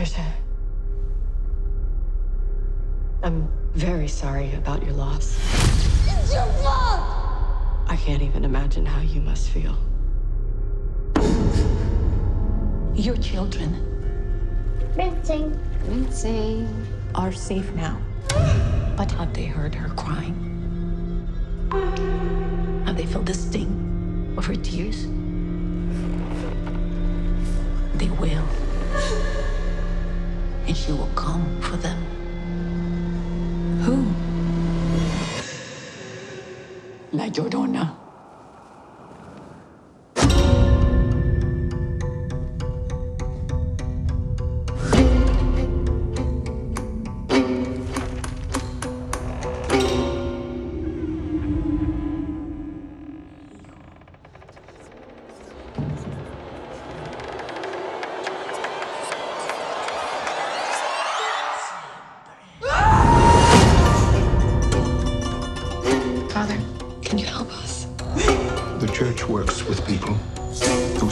Trisha. I'm very sorry about your loss. It's your fault! I can't even imagine how you must feel. Your children Rinsing. Rinsing. are safe now. But have they heard her crying? Have they felt the sting of her tears? They will. She will come for them. Who? La Llorona.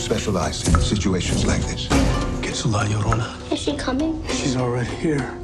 Specialize in situations like this. Get to La Llorona. Is she coming? She's already here.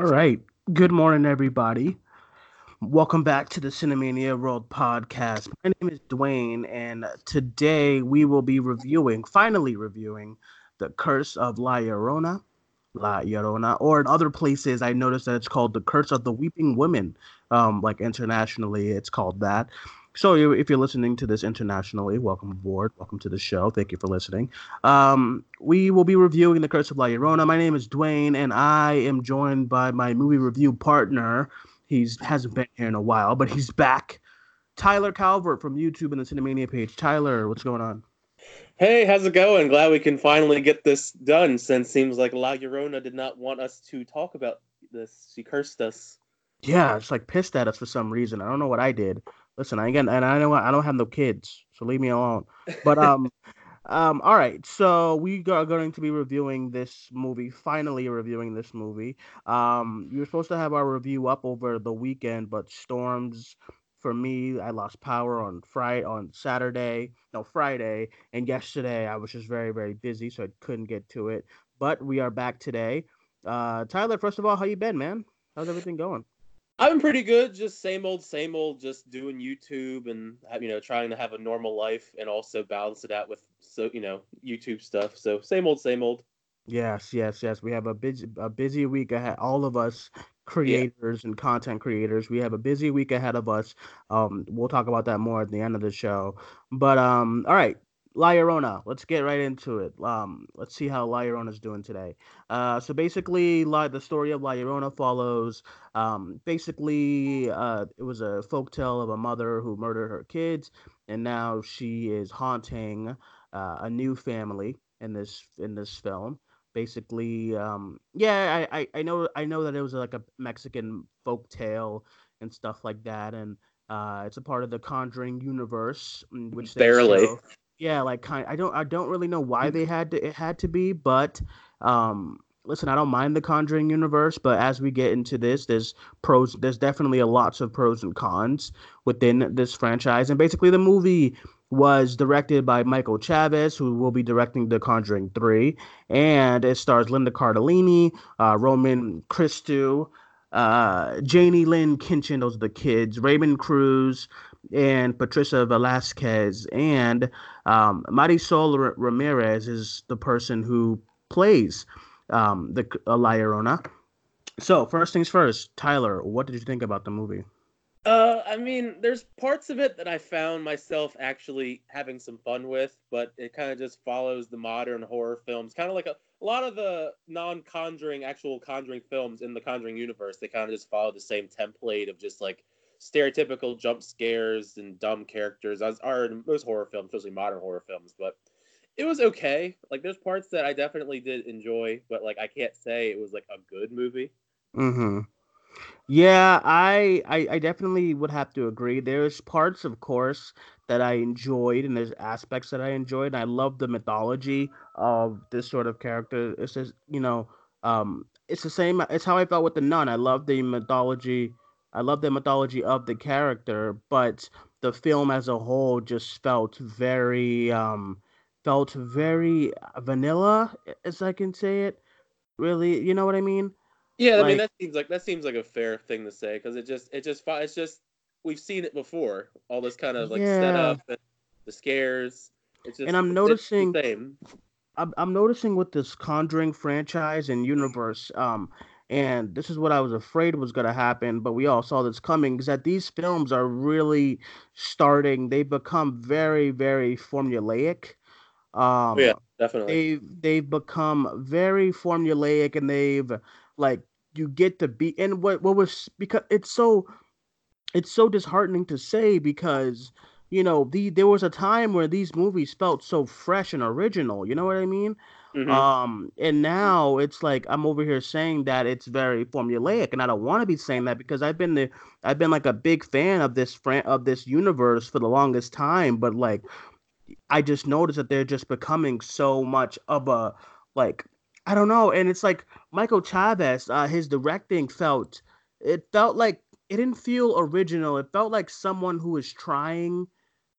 All right. Good morning, everybody. Welcome back to the Cinemania World Podcast. My name is Duane, and today we will be reviewing, finally reviewing, The Curse of La Llorona. La Llorona, or in other places, I noticed that it's called The Curse of the Weeping Women. Um, like internationally, it's called that. So if you're listening to this internationally, welcome aboard. Welcome to the show. Thank you for listening. Um, we will be reviewing The Curse of La Llorona. My name is Duane, and I am joined by my movie review partner. He's hasn't been here in a while, but he's back. Tyler Calvert from YouTube and the Cinemania page. Tyler, what's going on? Hey, how's it going? Glad we can finally get this done since seems like La Llorona did not want us to talk about this. She cursed us. Yeah, it's like pissed at us for some reason. I don't know what I did. Listen, I again, and I know I don't have no kids, so leave me alone. But um, um, all right. So we are going to be reviewing this movie. Finally, reviewing this movie. Um, we were supposed to have our review up over the weekend, but storms. For me, I lost power on Friday, on Saturday, no Friday, and yesterday I was just very, very busy, so I couldn't get to it. But we are back today. Uh, Tyler, first of all, how you been, man? How's everything going? I've been pretty good. Just same old, same old. Just doing YouTube and you know trying to have a normal life and also balance it out with so you know YouTube stuff. So same old, same old. Yes, yes, yes. We have a busy a busy week ahead. All of us creators and content creators, we have a busy week ahead of us. Um, we'll talk about that more at the end of the show. But um, all right, La Llorona. Let's get right into it. Um, let's see how La Llorona's doing today. Uh, so basically, La, the story of La Llorona follows. Um, basically, uh, it was a folktale of a mother who murdered her kids, and now she is haunting uh, a new family in this in this film basically um yeah I, I i know i know that it was like a mexican folk tale and stuff like that and uh it's a part of the conjuring universe mm, which Barely. show- yeah like kind i don't i don't really know why they had to it had to be but um listen i don't mind the conjuring universe but as we get into this there's pros there's definitely a lots of pros and cons within this franchise and basically the movie was directed by Michael Chaves, who will be directing The Conjuring 3. And it stars Linda Cardellini, uh, Roman Christou, uh, Jaynee-Lynne Kinchen, those are the kids, Raymond Cruz, and Patricia Velasquez, and um, Marisol R- Ramirez is the person who plays um, the uh, La Llorona. So first things first, Tyler, what did you think about the movie? Uh, I mean, there's parts of it that I found myself actually having some fun with, but it kind of just follows the modern horror films, kind of like a, a lot of the non-Conjuring, actual Conjuring films in the Conjuring universe. They kind of just follow the same template of just like stereotypical jump scares and dumb characters, as are in most horror films, especially modern horror films. But it was okay. Like, there's parts that I definitely did enjoy, but like I can't say it was like a good movie. Mm-hmm. Yeah, I, I I definitely would have to agree. There's parts, of course, that I enjoyed, and there's aspects that I enjoyed. And I love the mythology of this sort of character. It's just, you know, um, it's the same. It's how I felt with the nun. I love the mythology. I love the mythology of the character, but the film as a whole just felt very, um, felt very vanilla, as I can say it. Really, you know what I mean? Yeah, I mean that seems like that seems like a fair thing to say because it just it just it's just we've seen it before. All this kind of like Yeah. setup, and the scares. It's just And I'm noticing-. I'm, I'm noticing with this Conjuring franchise and universe, um, and this is what I was afraid was going to happen, but we all saw this coming, is that these films are really starting. They become very, very formulaic. Um, yeah, definitely. they've they've become very formulaic, and they've like you get to be and what what was because it's so it's so disheartening to say because you know the there was a time where these movies felt so fresh and original you know what i mean Mhm. um and now it's like i'm over here saying that it's very formulaic and i don't want to be saying that because i've been the i've been like a big fan of this fran- of this universe for the longest time but like i just noticed that they're just becoming so much of a like i don't know and it's like michael chaves uh his directing felt it felt like it didn't feel original it felt like someone who was trying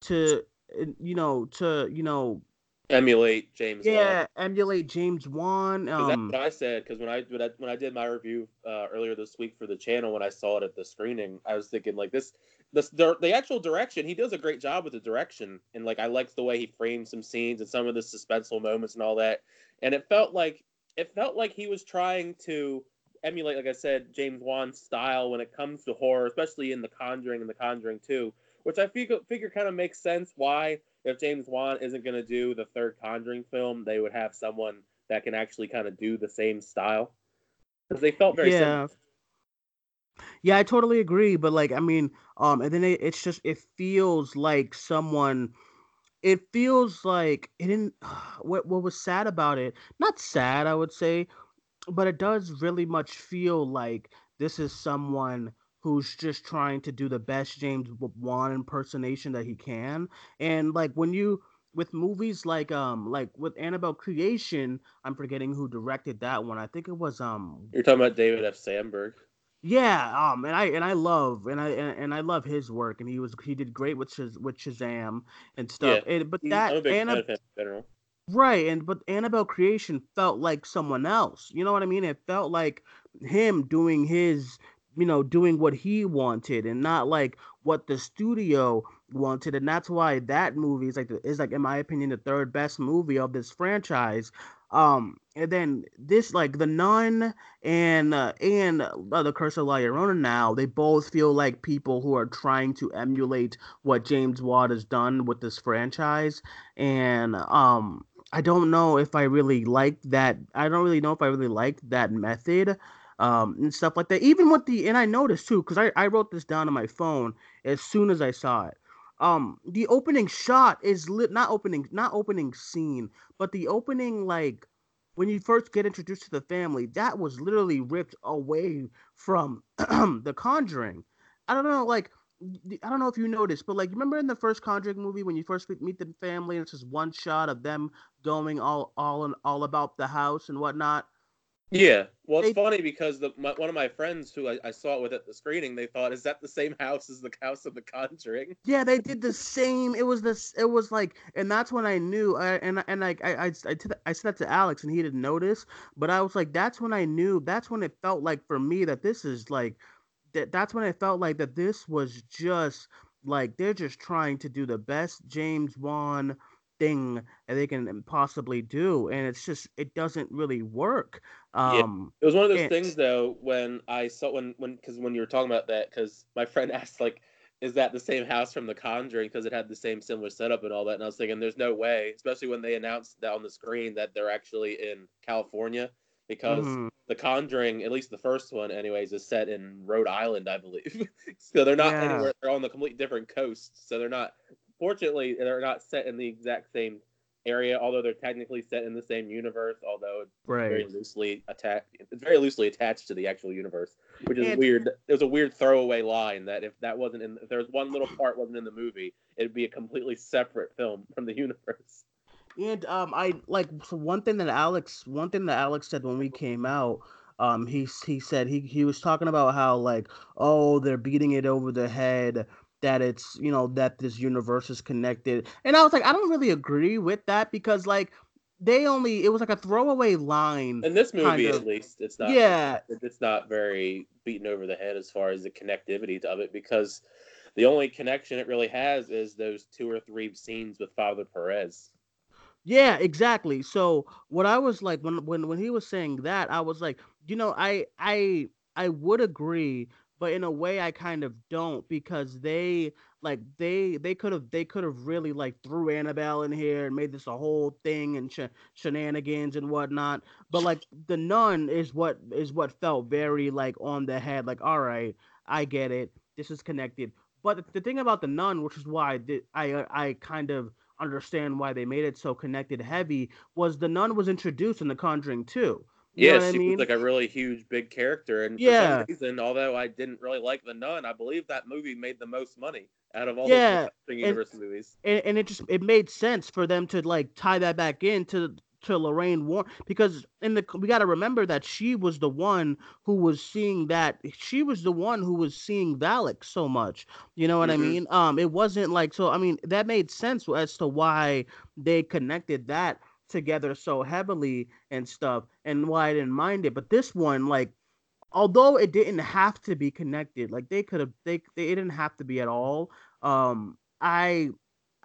to uh, you know to you know Emulate James. Wan. yeah emulate james wan 'Cause that's um what I said. Because when I when I when I did my review uh, earlier this week for the channel, when I saw it at the screening, I was thinking like this, this the, the actual direction. He does a great job with the direction, and like I liked the way he framed some scenes and some of the suspenseful moments and all that. And it felt like it felt like he was trying to emulate, like I said, James Wan's style when it comes to horror, especially in The Conjuring and The Conjuring Two, which I figure figure kind of makes sense. Why if James Wan isn't going to do the third Conjuring film, they would have someone that can actually kind of do the same style because they felt very Yeah. similar. Yeah, I totally agree. But like, I mean, um, and then it, it's just it feels like someone. It feels like it didn't. What what was sad about it? Not sad, I would say, but it does really much feel like this is someone who's just trying to do the best James Wan impersonation that he can. And like when you with movies like um like with Annabelle Creation, I'm forgetting who directed that one. I think it was um You're talking about David F. Sandberg. yeah, um, and I and I love and I and, and I love his work, and he was he did great with Shaz, with Shazam and stuff. And but that I'm a big fan Annab- of him in general. right, and but Annabelle Creation felt like someone else. You know what I mean? It felt like him doing his, you know, doing what he wanted, and not like what the studio wanted. And that's why that movie is like the, is like in my opinion the third best movie of this franchise. Um, and then this like the Nun and uh, and uh, the Curse of La Llorona now they both feel like people who are trying to emulate what James Wan has done with this franchise, and um, I don't know if I really like that. I don't really know if I really like that method. Um, and stuff like that. Even with the and I noticed too, because I, I wrote this down on my phone as soon as I saw it. Um, the opening shot is lit not opening not opening scene, but the opening like when you first get introduced to the family, that was literally ripped away from the Conjuring. I don't know, like I don't know if you noticed, but like remember in the first Conjuring movie when you first meet the family and it's just one shot of them going all all and all about the house and whatnot. Yeah, well, it's They- funny because the my, one of my friends who I, I saw it with at the screening, they thought, "Is that the same house as the house of the Conjuring?" Yeah, they did the same. It was this. It was like, and that's when I knew. I, and and like I I I, t- I said that to Alex, and he didn't notice. But I was like, that's when I knew. That's when it felt like for me that this is like that. That's when I felt like that this was just like they're just trying to do the best James Wan thing that they can possibly do, and it's just it doesn't really work. Um, It was one of those and- things though when I saw when when because when you were talking about that because my friend asked like, is that the same house from The Conjuring because it had the same similar setup and all that, and I was thinking there's no way, especially when they announced that on the screen that they're actually in California because mhm. The Conjuring, at least the first one, anyways, is set in Rhode Island, I believe. so they're not Yeah. anywhere. They're on the complete different coast. So they're not. Fortunately, they're not set in the exact same area, although they're technically set in the same universe. Although it's very loosely attached. It's very loosely attached to the actual universe, which is And- weird. It was a weird throwaway line that if that wasn't in, if there was one little part wasn't in the movie, it'd be a completely separate film from the universe. And um, I like so one thing that Alex, one thing that Alex said when we came out, um, he he said he he was talking about how like oh they're beating it over the head that it's you know that this universe is connected, and I was like I don't really agree with that because like they only it was like a throwaway line. In this movie, Kind of. at least, it's not. Yeah. it's not very beaten over the head as far as the connectivity of it because the only connection it really has is those two or three scenes with Father Perez. Yeah, exactly. So what I was like when when when he was saying that, I was like, you know, I I I would agree, but in a way I kind of don't because they like they they could have they could have really like threw Annabelle in here and made this a whole thing and sh- shenanigans and whatnot. But like the nun is what is what felt very like on the head. Like, all right, I get it. This is connected. But the, thing about the nun, which is why I did, I uh, I kind of understand why they made it so connected heavy was the nun was introduced in the conjuring 2 you Yeah, she i mean was like a really huge, big character, and for Yeah. some reason, although I didn't really like the Nun, I believe that movie made the most money out of all Yeah, the and- universe movies. and, and it just it made sense for them to like tie that back into to to Lorraine Warren because in the we got to remember that she was the one who was seeing that she was the one who was seeing Valak so much you know what I Mhm. mean um it wasn't like so I mean that made sense as to why they connected that together so heavily and stuff and why I didn't mind it. But this one like although it didn't have to be connected like they could have they, they didn't have to be at all. Um i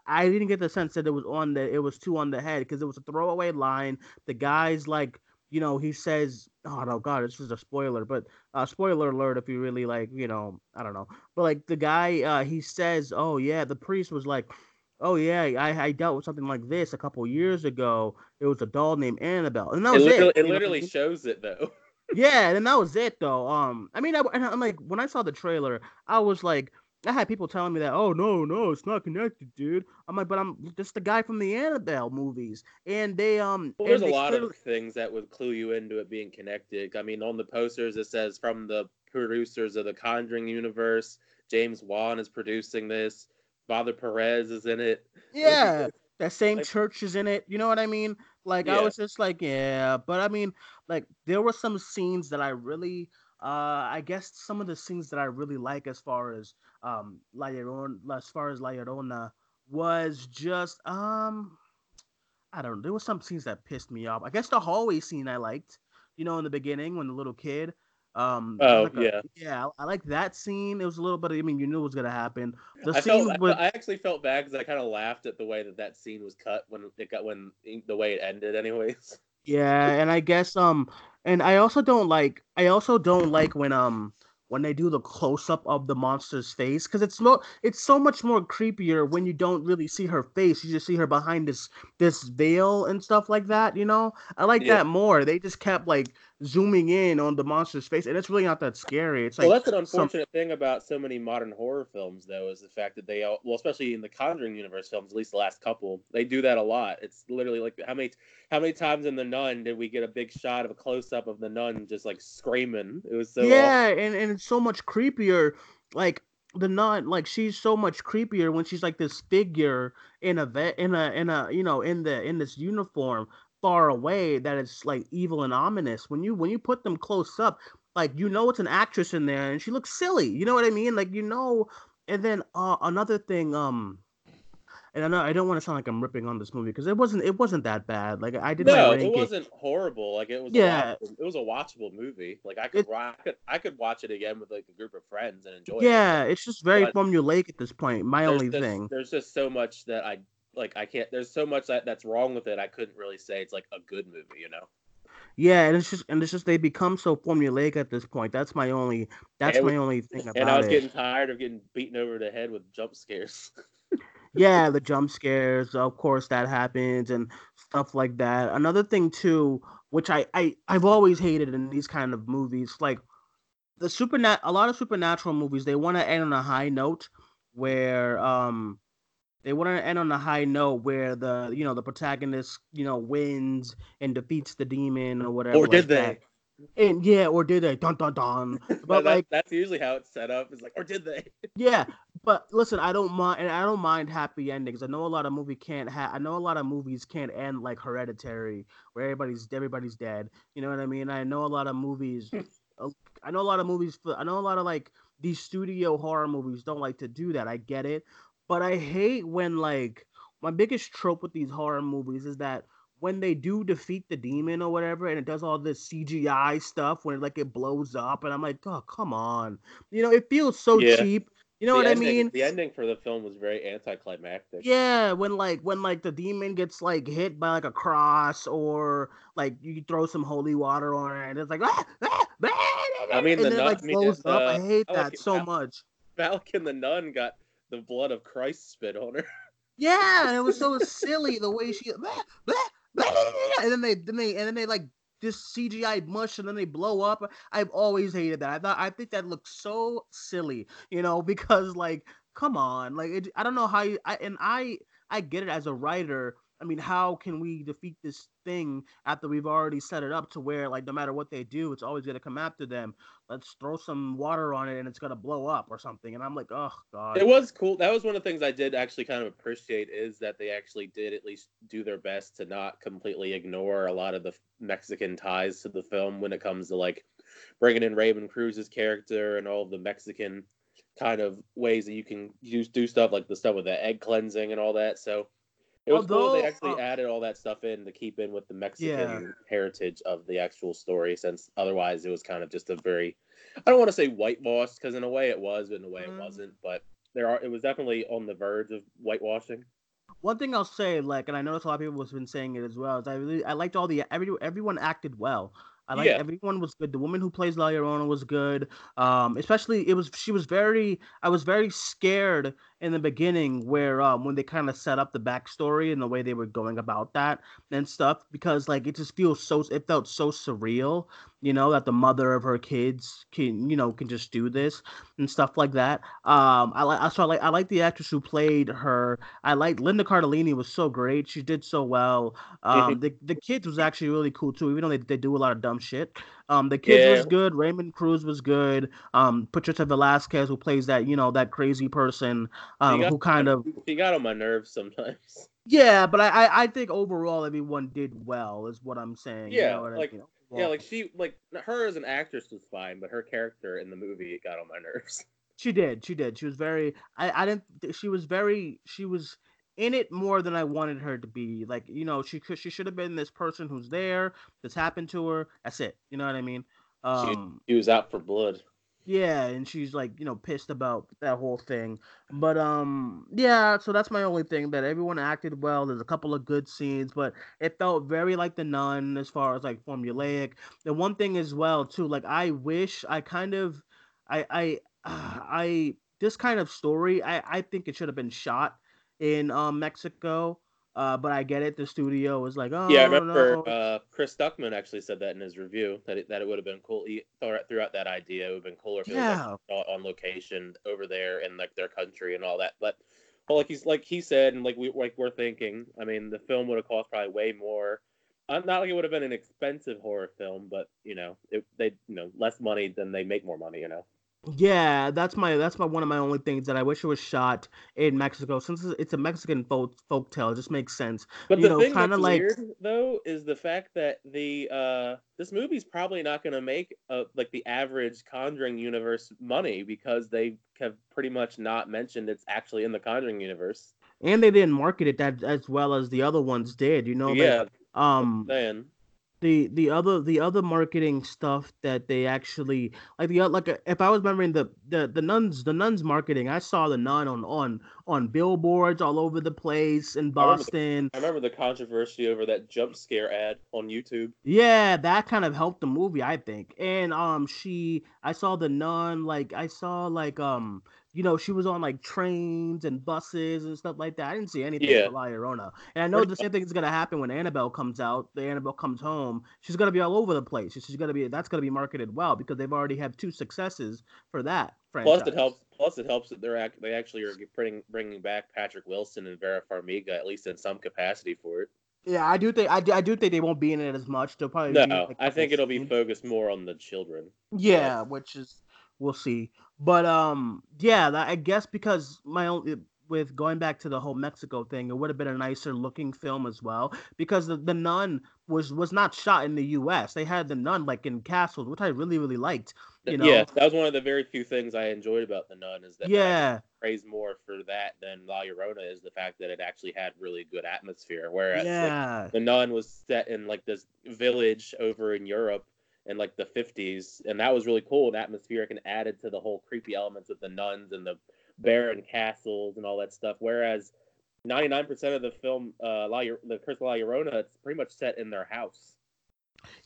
i didn't get the sense that it was on the it was too on the head because it was a throwaway line. The guy's like you know he says oh no god this is a spoiler but uh spoiler alert if you really like you know i don't know. But like the guy uh he says oh yeah the priest was like oh yeah i i dealt with something like this a couple years ago it was a doll named annabelle and that was it, literally, it know what I literally mean? shows it though. Yeah, and that was it though. Um, I mean, I, and I'm like, when I saw the trailer, I was like, I had people telling me that, oh no, no, it's not connected, dude. I'm like, but I'm just the guy from the Annabelle movies, and they um, Well, there's a lot clearly- of things that would clue you into it being connected. I mean, on the posters it says from the producers of the Conjuring universe, James Wan is producing this. Father Perez is in it. yeah, that same Like- church is in it. You know what I mean? Like I was just like, yeah, but I mean, like there were some scenes that I really, uh, I guess some of the scenes that I really like as far as um La Llorona, as far as La Llorona was just um, I don't know. There were some scenes that pissed me off. I guess the hallway scene I liked. You know, in the beginning when the little kid. Um, Oh, like a- yeah. yeah. I like that scene. It was a little bit. I mean, you knew it was gonna happen. The I scene felt, with I actually felt bad because I kind of laughed at the way that that scene was cut when it got when the way it ended. Anyways, Yeah, and I guess um and I also don't like I also don't like when um when they do the close up of the monster's face cuz it's more it's so much more creepier when you don't really see her face. You just see her behind this this veil and stuff like that, you know? I like Yeah. that more. They just kept like zooming in on the monster's face and it's really not that scary. It's like well, that's an some- unfortunate thing about so many modern horror films, though, is the fact that they all, well, especially in the Conjuring universe films, at least the last couple, they do that a lot. It's literally like how many how many times in the Nun did we get a big shot of a close up of the Nun just like screaming? It was so awful. yeah, and, and it's so much creepier. Like the nun, like she's so much creepier when she's like this figure in a vet in a in a you know in the in this uniform far away that it's like evil and ominous. When you when you put them close up, like you know it's an actress in there and she looks silly. You know what I mean? Like you know. And then uh, another thing, um, and I know I don't want to sound like I'm ripping on this movie because it wasn't it wasn't that bad. Like I did No, it wasn't horrible. Like it was. Yeah. watchable, it was a watchable movie. Like I could, It- I could, I could watch it again with like a group of friends and enjoy it. Yeah, it's just very But formulaic at this point. My only just, thing. There's just so much that I like. I can't. There's so much that that's wrong with it. I couldn't really say it's like a good movie. You know. Yeah, and it's just and it's just they become so formulaic at this point. That's my only that's it my only thing about And I was it. getting tired of getting beaten over the head with jump scares. yeah, the jump scares, of course that happens and stuff like that. Another thing too, which I I I've always hated in these kind of movies, like the supernat a lot of supernatural movies, they want to end on a high note where um they want to end on a high note where the you know the protagonist you know wins and defeats the demon or whatever. or did like they? that. And yeah, or did they? Dun dun dun. But that, like that's usually how it's set up. Is like, or did they? yeah, but listen, I don't mind, and I don't mind happy endings. I know a lot of movie can't have. I know a lot of movies can't end like Hereditary, where everybody's everybody's dead. You know what I mean? I know a lot of movies. uh, I know a lot of movies. I know a lot of like these studio horror movies don't like to do that. I get it, but I hate when like my biggest trope with these horror movies is that when they do defeat the demon or whatever, and it does all this CGI stuff when like it blows up, and I'm like, oh come on, you know, it feels so Yeah. cheap. You know The what ending- I mean? The ending for the film was very anticlimactic. Yeah, when like when like the demon gets like hit by like a cross or like you throw some holy water on it and it's like ah, ah, ah, I mean, and the then it, nun- like I mean, blows uh, up. I hate I like that so much. Valak and the nun got the blood of Christ spit on her. Yeah, and it was so silly the way she and then they then they and then they like this CGI mush and then they blow up. I've always hated that. I thought I think that looks so silly, you know, because like come on, like it, I don't know how you I and I I get it as a writer. I mean, how can we defeat this thing after we've already set it up to where like no matter what they do, it's always gonna come after them. Let's throw some water on it and it's gonna blow up or something. And I'm like, oh god. It was cool. That was one of the things I did actually kind of appreciate is that they actually did at least do their best to not completely ignore a lot of the Mexican ties to the film when it comes to like bringing in Raymond Cruz's character and all the Mexican kind of ways that you can use do stuff like the stuff with the egg cleansing and all that. So it was cool Although, they actually uh, added all that stuff in to keep in with the Mexican Yeah. heritage of the actual story, since otherwise it was kind of just a very I don't want to say whitewash because in a way it was, but in a way Mm. it wasn't. But there are it was definitely on the verge of whitewashing. One thing I'll say, like, and I noticed a lot of people have been saying it as well, is I really I liked all the every everyone acted well. I like Yeah. everyone was good. The woman who plays La Llorona was good. Um, especially it was she was very I was very scared in the beginning where um when they kind of set up the backstory and the way they were going about that and stuff because like it just feels so it felt so surreal, you know, that the mother of her kids can you know can just do this and stuff like that. Um, I like I saw like I like the actress who played her. I like Linda Cardellini was so great. She did so well. Um, the the kids was actually really cool too, even though they, they do a lot of dumb shit. Um, the kids was good. Raymond Cruz was good. Um, Patricia Velasquez who plays that you know that crazy person. Um, got- who kind of He got on my nerves sometimes. yeah, but I, I I think overall everyone did well is what I'm saying. you Yeah, know what I like- mean? Yeah, like she like her as an actress was fine, but her character in the movie got on my nerves. She did. She did. She was very. I. I didn't. She was very. She was in it more than I wanted her to be. Like you know, she could. She should have been this person who's there. This happened to her. That's it. You know what I mean? Um. He was out for blood. Yeah, and she's like you know pissed about that whole thing. But um. Yeah. So that's my only thing. That everyone acted well. There's a couple of good scenes, but it felt very like the nun as far as like formulaic. The one thing as well too. Like I wish I kind of. I I I this kind of story I I think it should have been shot in um Mexico. Uh, but I get it. The studio was like, oh yeah, I remember no. uh, Chris Stuckmann actually said that in his review that it, that it would have been cool. He thought threw out that idea. It would have been cooler if it was Yeah. on location over there in like their country and all that. But well, like he's like he said, and like we like we're thinking. I mean, the film would have cost probably way more. Uh, not like it would have been an expensive horror film, but you know, it, they you know less money than they make more money. You know. Yeah, that's my that's my one of my only things that I wish it was shot in Mexico since it's- it's a Mexican folk folktale. It just makes sense. But You the know, thing kinda that's like- weird though is the fact that the uh this movie's probably not going to make uh, like the average Conjuring universe money because they have pretty much not mentioned it's actually in the Conjuring universe. and they didn't market it that as well as the other ones did. You know, like, yeah, um, man. The the other the other marketing stuff that they actually like the like uh, if I was remembering the the the nuns the nuns marketing I saw the nun on on on billboards all over the place in I remember the- Boston. I remember the controversy over that jump scare ad on YouTube. Yeah, that kind of helped the movie, I think. And um she I saw the nun like I saw like um you know she was on like trains and buses and stuff like that. I didn't see anything Yeah. for La Llorona. And I know the same thing is gonna happen when Annabelle comes out. The Annabelle comes home. She's gonna be all over the place. She's gonna be that's gonna be marketed well because they've already had two successes for that franchise. Plus, it helps. Plus, it helps that they're act, they actually are bringing bringing back Patrick Wilson and Vera Farmiga at least in some capacity for it. Yeah, I do think I do, I do think they won't be in it as much. They'll probably No, like, I think it'll be focused more on the children. Yeah, which is we'll see. But um, yeah, I guess because my own with going back to the whole Mexico thing, it would have been a nicer looking film as well because the, the Nun was was not shot in the U.S. They had the Nun like in castles, which I really really liked. You know, yeah, that was one of the very few things I enjoyed about the Nun is that yeah, praise more for that than La Llorona is the fact that it actually had really good atmosphere. Whereas like, yeah, the Nun was set in like this village over in Europe in like the 50s, and that was really cool and atmospheric and added to the whole creepy elements with the nuns and the barren castles and all that stuff. Whereas 99% of the film, uh, La, the Curse of La Llorona, it's pretty much set in their house.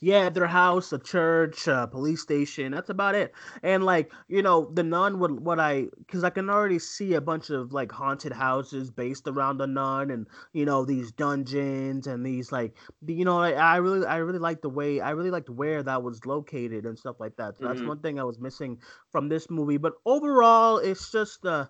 Yeah. Their house, a church, a police station. That's about it. And like you know, the Nun would what I because I can already see a bunch of like haunted houses based around the Nun, and you know these dungeons and these like the- you know I, I really I really like the way I really liked where that was located and stuff like that. So that's Mhm. one thing I was missing from this movie. But overall, it's just uh,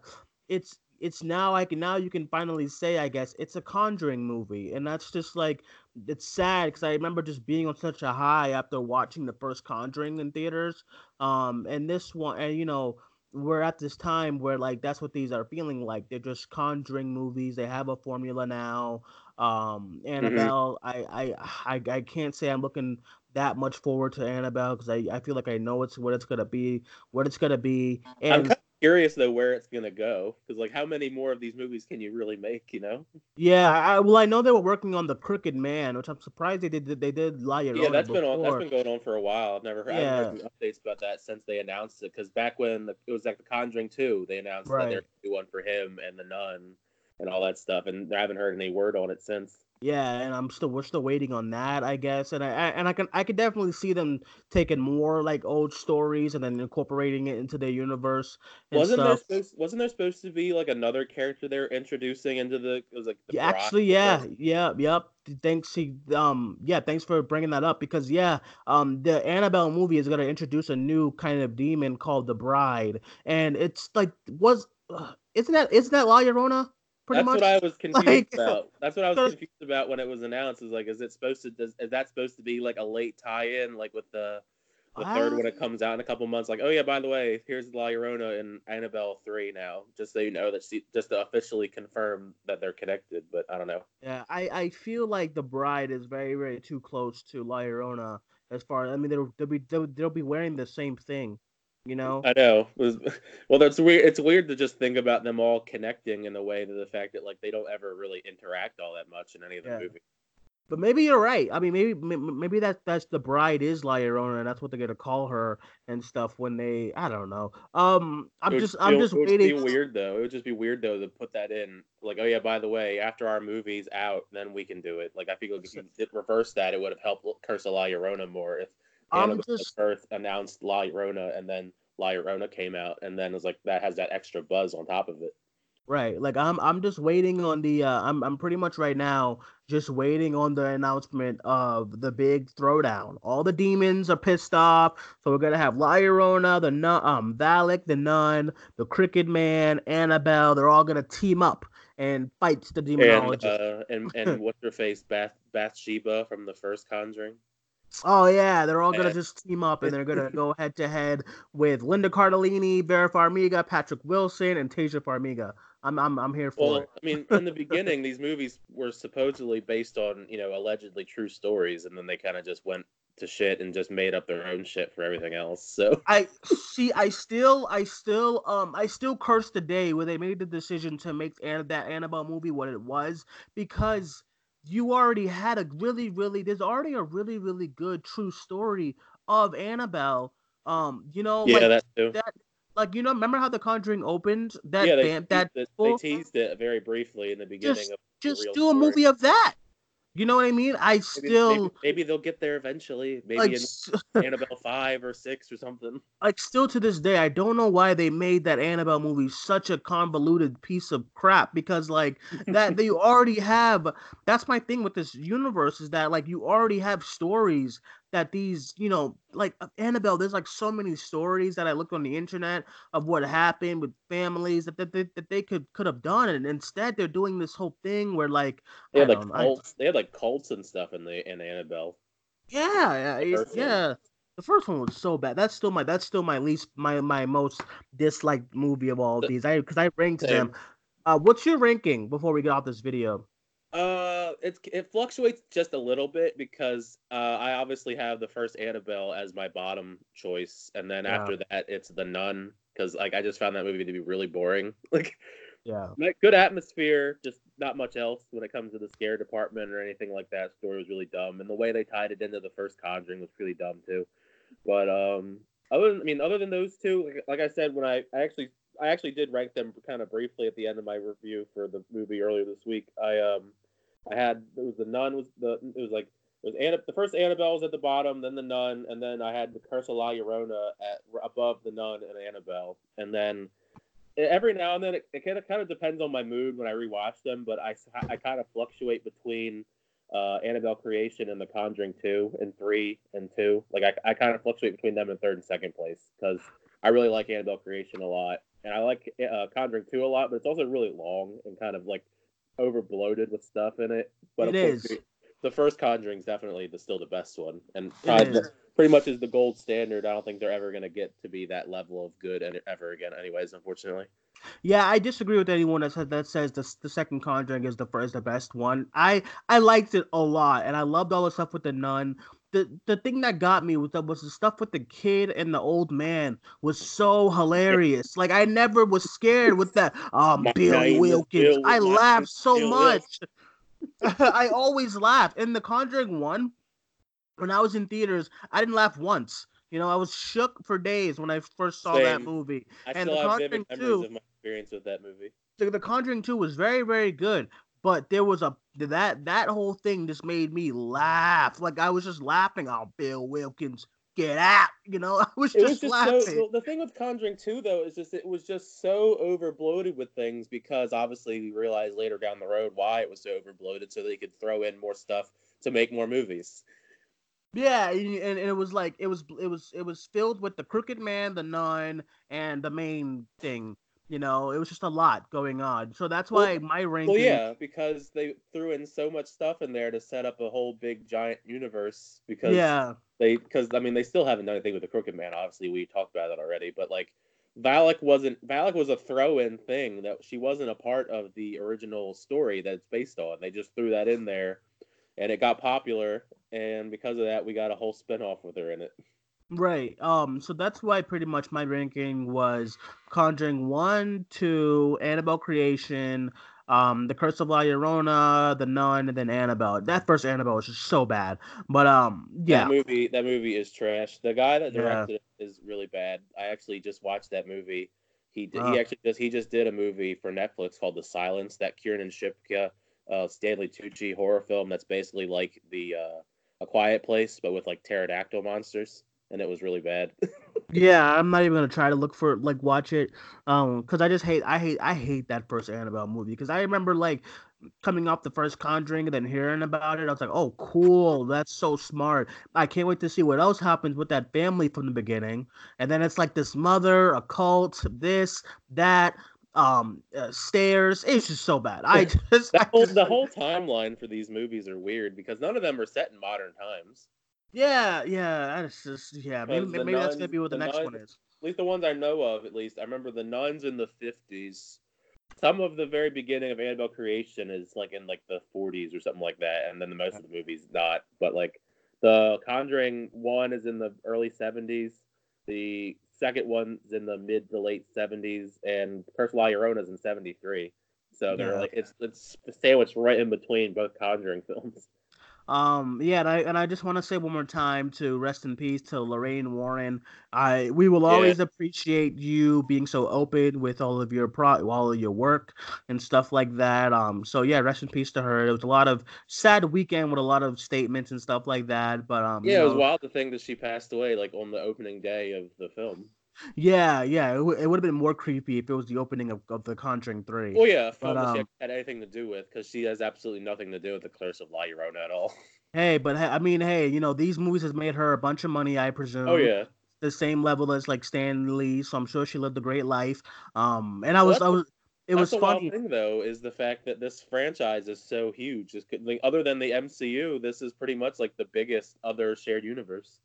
it's it's now I can now you can finally say I guess it's a Conjuring movie, and that's just like it's sad because I remember just being on such a high after watching the first Conjuring in theaters. Um, and this one, and you know, we're at this time where like that's what these are feeling like. They're just Conjuring movies. They have a formula now. Um, Annabelle, I, I, I, I can't say I'm looking that much forward to Annabelle because I, I feel like I know it's what it's gonna be, what it's gonna be, and curious though where it's gonna go because like how many more of these movies can you really make? You know? yeah, I, well I know they were working on the Crooked Man, which I'm surprised they did. They did Llorona Yeah, that's been on. That's before. been going on for a while. I've never heard, I haven't heard updates about that since they announced it. Because back when the, it was like the Conjuring two, they announced that they're Right. gonna do one for him and the Nun and all that stuff, and I haven't heard any word on it since. Yeah, and I'm still we're still waiting on that, I guess. And I, I and I can I can definitely see them taking more like old stories and then incorporating it into their universe and Wasn't there supposed Wasn't there supposed to be like another character they're introducing into the? It was like the actually, yeah, yeah, yep. Thanks, he, um, yeah, thanks for bringing that up because yeah, um, the Annabelle movie is gonna introduce a new kind of demon called the Bride, and it's like was, uh, isn't that isn't that La Llorona? Pretty That's much. what I was confused Like, about. That's what I was confused about when it was announced. Is like, is it supposed to? Does, is that supposed to be like a late tie-in, like with the the third when it comes out in a couple months? Like, oh yeah, by the way, here's La Llorona and Annabelle three now, just so you know that she just to officially confirm that they're connected. But I don't know. Yeah, I, I feel like the bride is very very too close to La Llorona as far I mean they'll they'll be they'll, they'll be wearing the same thing, you know. I know. Was, well, that's weird. It's weird to just think about them all connecting in a way to the fact that like they don't ever really interact all that much in any of the Yeah. movies. But maybe you're right. I mean, maybe maybe that that's the bride is La Llorona, and that's what they're gonna call her and stuff when they. I don't know. Um, I'm would just I'm just it would waiting. be weird though. It would just be weird though to put that in. Like, oh yeah, by the way, after our movie's out, then we can do it. Like, I feel like if you did reverse that, it would have helped Curse La Llorona more. If I'm just first announced La Llorona and then La Llorona came out, and then it was like that has that extra buzz on top of it. right. Like I'm I'm just waiting on the. Uh, I'm I'm pretty much right now just waiting on the announcement of the big throwdown. All the demons are pissed off, so we're gonna have La Llorona, the nun, um, Valak, the nun, the Crooked Man, Annabelle. They're all gonna team up and fight the And uh, and and what's her face, Bath Bathsheba from the first Conjuring. Oh yeah, they're all gonna just team up and they're gonna go head to head with Linda Cardellini, Vera Farmiga, Patrick Wilson, and Taissa Farmiga. I'm I'm I'm here for Well, it. I mean, in the beginning, these movies were supposedly based on, you know, allegedly true stories, and then they kind of just went to shit and just made up their own shit for everything else. So I see. I still, I still, um, I still curse the day where they made the decision to make that Annabelle movie what it was because you already had a really, really. There's already a really, really good true story of Annabelle. Um, you know, yeah, like that too. that, like you know, remember how The Conjuring opened? That yeah, they, that it, they teased it very briefly in the beginning just just do a story. movie of that. You know what I mean? I still maybe, maybe they'll get there eventually. Maybe like in Annabelle five or six or something. like still to this day, I don't know why they made that Annabelle movie such a convoluted piece of crap because like that they already have that's my thing with this universe is that like you already have stories that these, you know, like uh, Annabelle, there's like so many stories that I looked on the internet of what happened with families that that, that, that they could could have done and instead they're doing this whole thing where like They had like know, I- cults. They had like cults and stuff in the in Annabelle. Yeah, yeah, The first one. yeah. The first one was so bad. That's still my that's still my least my my most disliked movie of all of these. I because I ranked Same. them. Uh, what's your ranking before we get off this video? Uh, it's it fluctuates just a little bit because uh, I obviously have the first Annabelle as my bottom choice, and then Yeah. after that it's The Nun because like I just found that movie to be really boring. Like Yeah, good atmosphere, just not much else when it comes to the scare department or anything like that. Story was really dumb, and the way they tied it into the first Conjuring was really dumb too. But um, other than I mean, other than those two, like, like I said, when I, I actually I actually did rank them kind of briefly at the end of my review for the movie earlier this week. I um I had it was the Nun was the it was like it was Anna, the first Annabelle was at the bottom, then the Nun, and then I had the Curse of La Llorona at above the Nun and Annabelle, and then every now and then it, it kind of kind of depends on my mood when I rewatch them, but I, I kind of fluctuate between uh, Annabelle Creation and The Conjuring two and three and two. Like I, I kind of fluctuate between them in third and second place because I really like Annabelle Creation a lot, and I like uh, Conjuring two a lot, but it's also really long and kind of like over bloated with stuff in it. But It course, the- first Conjuring is definitely the, still the best one, and probably pretty much is the gold standard. I don't think they're ever gonna get to be that level of good ever again. Anyways, unfortunately. yeah. I disagree with anyone that says that says the the second Conjuring is the first the best one. I I liked it a lot, and I loved all the stuff with the nun. The, the thing that got me was that was the stuff with the kid and the old man was so hilarious. Like I never was scared with that. Um, My Bill Wilkins. Bill I laughed so Bill much. I always laugh. In the Conjuring one, when I was in theaters, I didn't laugh once. You know, I was shook for days when I first saw that movie. I And still The have Conjuring vivid memories two- of my experience with that movie. The, the Conjuring 2 was very, very good. But there was a that that whole thing just made me laugh. Like I was just laughing. Oh, Bill Wilkins, get out! You know, I was just, was just laughing. so. well, The thing with Conjuring 2, though, is just it was just so overbloated with things because obviously we realized later down the road why it was so overbloated, so they could throw in more stuff to make more movies. Yeah, and and it was like it was it was it was filled with the crooked man, the nun, and the main thing. You know, it was just a lot going on. So that's Well- why my ranking. Well, yeah, because they threw in so much stuff in there to set up a whole big giant universe. Because yeah, they, because I mean, they still haven't done anything with the Crooked Man. Obviously, we talked about that already. But like, Valak wasn't. Valak was a throw-in thing that she wasn't a part of the original story that it's based on. They just threw that in there, and it got popular. And because of that, we got a whole spin-off with her in it. Right. Um, so that's why pretty much my ranking was Conjuring one, two, Annabelle Creation, um, The Curse of La Llorona, The Nun, and then Annabelle. That first Annabelle was just so bad. But um, yeah, That movie, that movie is trash. The guy that Yeah. directed it is really bad. I actually just watched that movie. He did, Oh. he actually just he just did a movie for Netflix called The Silence, that Kiernan Shipka, uh, Stanley Tucci horror film that's basically like the uh, A Quiet Place but with like pterodactyl monsters, and it was really bad. Yeah, I'm not even gonna try to look for like watch it, um, because I just hate I hate I hate that first Annabelle movie because I remember like coming off the first Conjuring and then hearing about it, I was like, oh, cool, that's so smart. I can't wait to see what else happens with that family from the beginning, and then it's like this mother, a cult, this, that, um, uh, stairs. It's just so bad. I just, I just- the whole timeline for these movies are weird because none of them are set in modern times. Yeah, yeah, that's just yeah. Maybe, maybe that's gonna be what the, the next one is. at least the ones I know of, at least I remember the nuns in the fifties. Some of the very beginning of Annabelle creation is like in like the forties or something like that, and then the most of the movies not. But like The Conjuring one is in the early '70s. The second one's in the mid to late '70s, and Curse of La Llorona is in '73. So they're Yeah. like it's it's sandwiched right in between both Conjuring films. Um, yeah, and I and I just want to say one more time to rest in peace to Lorraine Warren. I we will Yeah. always appreciate you being so open with all of your pro all of your work and stuff like that. Um, so yeah, rest in peace to her. It was a lot of sad weekend with a lot of statements and stuff like that. But um, you Yeah, it was wild to think that she passed away like on the opening day of the film. Yeah, yeah, it, w- it would have been more creepy if it was the opening of, of the Conjuring Three. Well, yeah, But, she um, had anything to do with because she has absolutely nothing to do with the Curse of La Llorona at all. Hey, but I mean, hey, you know, these movies has made her a bunch of money, I presume. Oh yeah, the same level as like Stan Lee, so I'm sure she lived a great life. Um, and I Well, was, that's I was, it was the funny. thing though is the fact that this franchise is so huge. It's, like, other than the MCU, this is pretty much like the biggest other shared universe.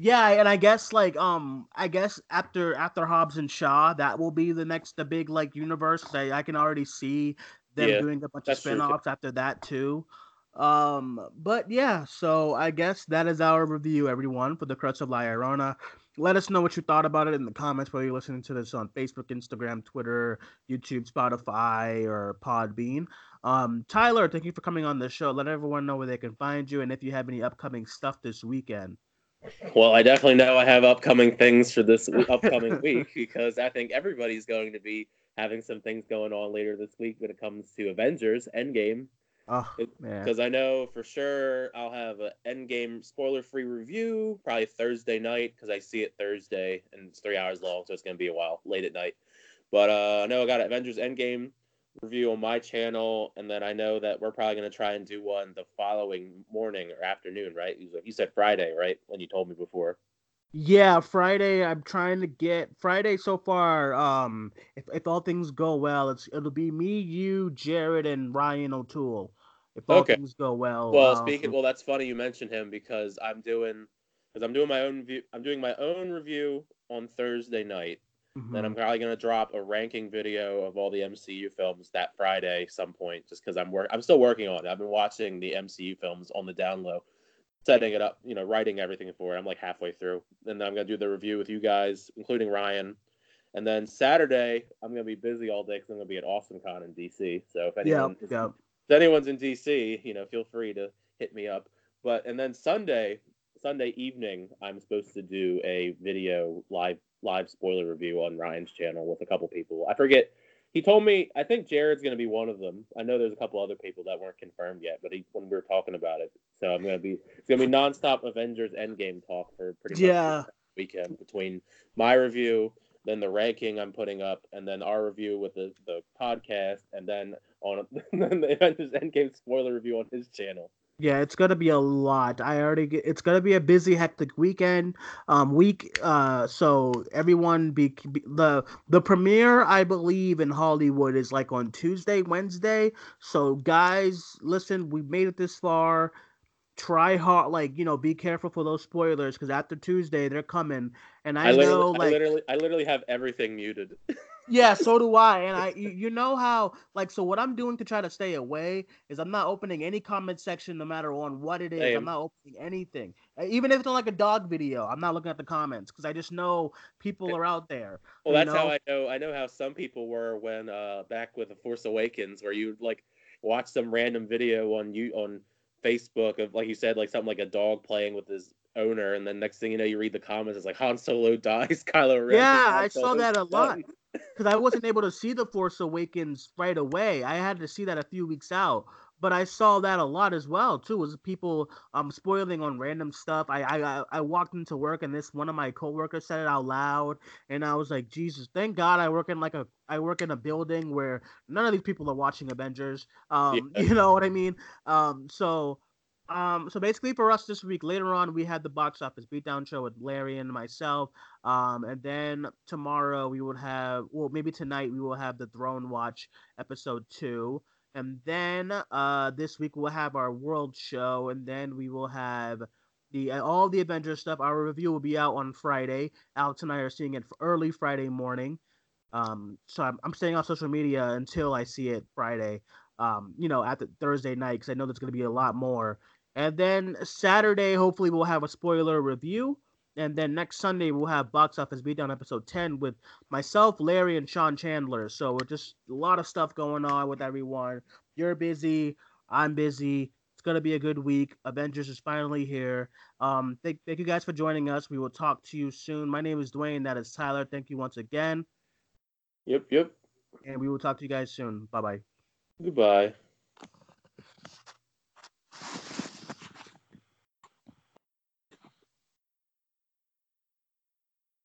Yeah, and I guess like, um, I guess after after Hobbs and Shaw, that will be the next the big like universe. I, I can already see them Yeah, doing a bunch of that's true, spin-offs after that too. Um, but yeah, so I guess that is our review, everyone, for the Curse of La Llorona. Let us know what you thought about it in the comments whether you're listening to this on Facebook, Instagram, Twitter, YouTube, Spotify, or Podbean. Um, Tyler, thank you for coming on the show. Let everyone know where they can find you and if you have any upcoming stuff this weekend. Well, I definitely know I have upcoming things for this upcoming week because I think everybody's going to be having some things going on later this week when it comes to Avengers Endgame. Oh man. Because I know for sure I'll have an Endgame spoiler-free review probably Thursday night because I see it Thursday and it's three hours long, so it's gonna be a while late at night. But uh, I know I got Avengers Endgame review on my channel, and then I know that we're probably gonna try and do one the following morning or afternoon, right? You said- Friday, right? When you told me before. Yeah, Friday. I'm trying to get Friday so far. Um, if if all things go well, it's it'll be me, you, Jared, and Ryan O'Toole. If all Okay. things go well. Well, um, speaking, well, that's funny you mentioned him because I'm doing, because I'm doing my own view, I'm doing my own review on Thursday night. Then mhm. I'm probably gonna drop a ranking video of all the MCU films that Friday some point, just because I'm work. I'm still working on it. I've been watching the MCU films on the down low, setting it up, you know, writing everything for it. I'm like halfway through, and then I'm gonna do the review with you guys, including Ryan. And then Saturday, I'm gonna be busy all day because I'm gonna be at Austin AwesomeCon in DC. So if anyone is- yeah. if anyone's in DC, you know, feel free to hit me up. But and then Sunday, Sunday evening, I'm supposed to do a video live live spoiler review on Ryan's channel with a couple people. I forget. He told me I think Jared's going to be one of them. I know there's a couple other people that weren't confirmed yet, but he when we were talking about it, so I'm going to be it's going to be nonstop Avengers Endgame talk for pretty much Yeah. the weekend between my review, then the ranking I'm putting up, and then our review with the the podcast, and then on then the Avengers Endgame spoiler review on his channel. Yeah, it's gonna be a lot. I already get, it's gonna be a busy, hectic weekend, um, week. Uh, so everyone be, be the the premiere, I believe, in Hollywood is like on Tuesday, Wednesday. So guys, listen, we made it this far. Try hard, like you know, be careful for those spoilers because after Tuesday they're coming, and I, I, know I like literally, I literally have everything muted. yeah, so do I. And I, you, know how, like, so what I'm doing to try to stay away is I'm not opening any comment section, no matter on what it is. Same. I'm not opening anything, even if it's on like a dog video. I'm not looking at the comments because I just know people are out there. Well, that's how? I know. I know how some people were when uh back with the Force Awakens, where you like watch some random video on you on Facebook of like you said, like something like a dog playing with his owner, and then next thing you know, you read the comments, it's like Han Solo dies, Kylo Ren. Yeah, I saw that a lot. Because I wasn't able to see the Force Awakens right away. I had to see that a few weeks out. But I saw that a lot as well too. Was people um spoiling on random stuff. I I I- walked into work and this one of my coworkers said it out loud, and I was like, Jesus, thank God I work in like a I work in a building where none of these people are watching Avengers. Um, Yeah. you know what I mean? Um, so um, so basically for us this week, later on we had the box office beatdown show with Larry and myself. Um, and then tomorrow we would have, well, maybe tonight we will have the Throne Watch episode two. And then uh, this week we'll have our World Show, and then we will have the uh, all the Avengers stuff. Our review will be out on Friday. Alex and I are seeing it early Friday morning. Um, so I'm, I'm staying on social media until I see it Friday. Um, you know, at the Thursday night because I know there's going to be a lot more. And then Saturday, hopefully, we'll have a spoiler review. And then next Sunday, we'll have Box Office Beatdown episode 10 with myself, Larry, and Sean Chandler. So we're just a lot of stuff going on with everyone. You're busy. I'm busy. It's going to be a good week. Avengers is finally here. Um, thank, thank you guys for joining us. We will talk to you soon. My name is Duane. That is Tyler. Thank you once again. Yep, yep. And we will talk to you guys soon. Bye bye. Goodbye.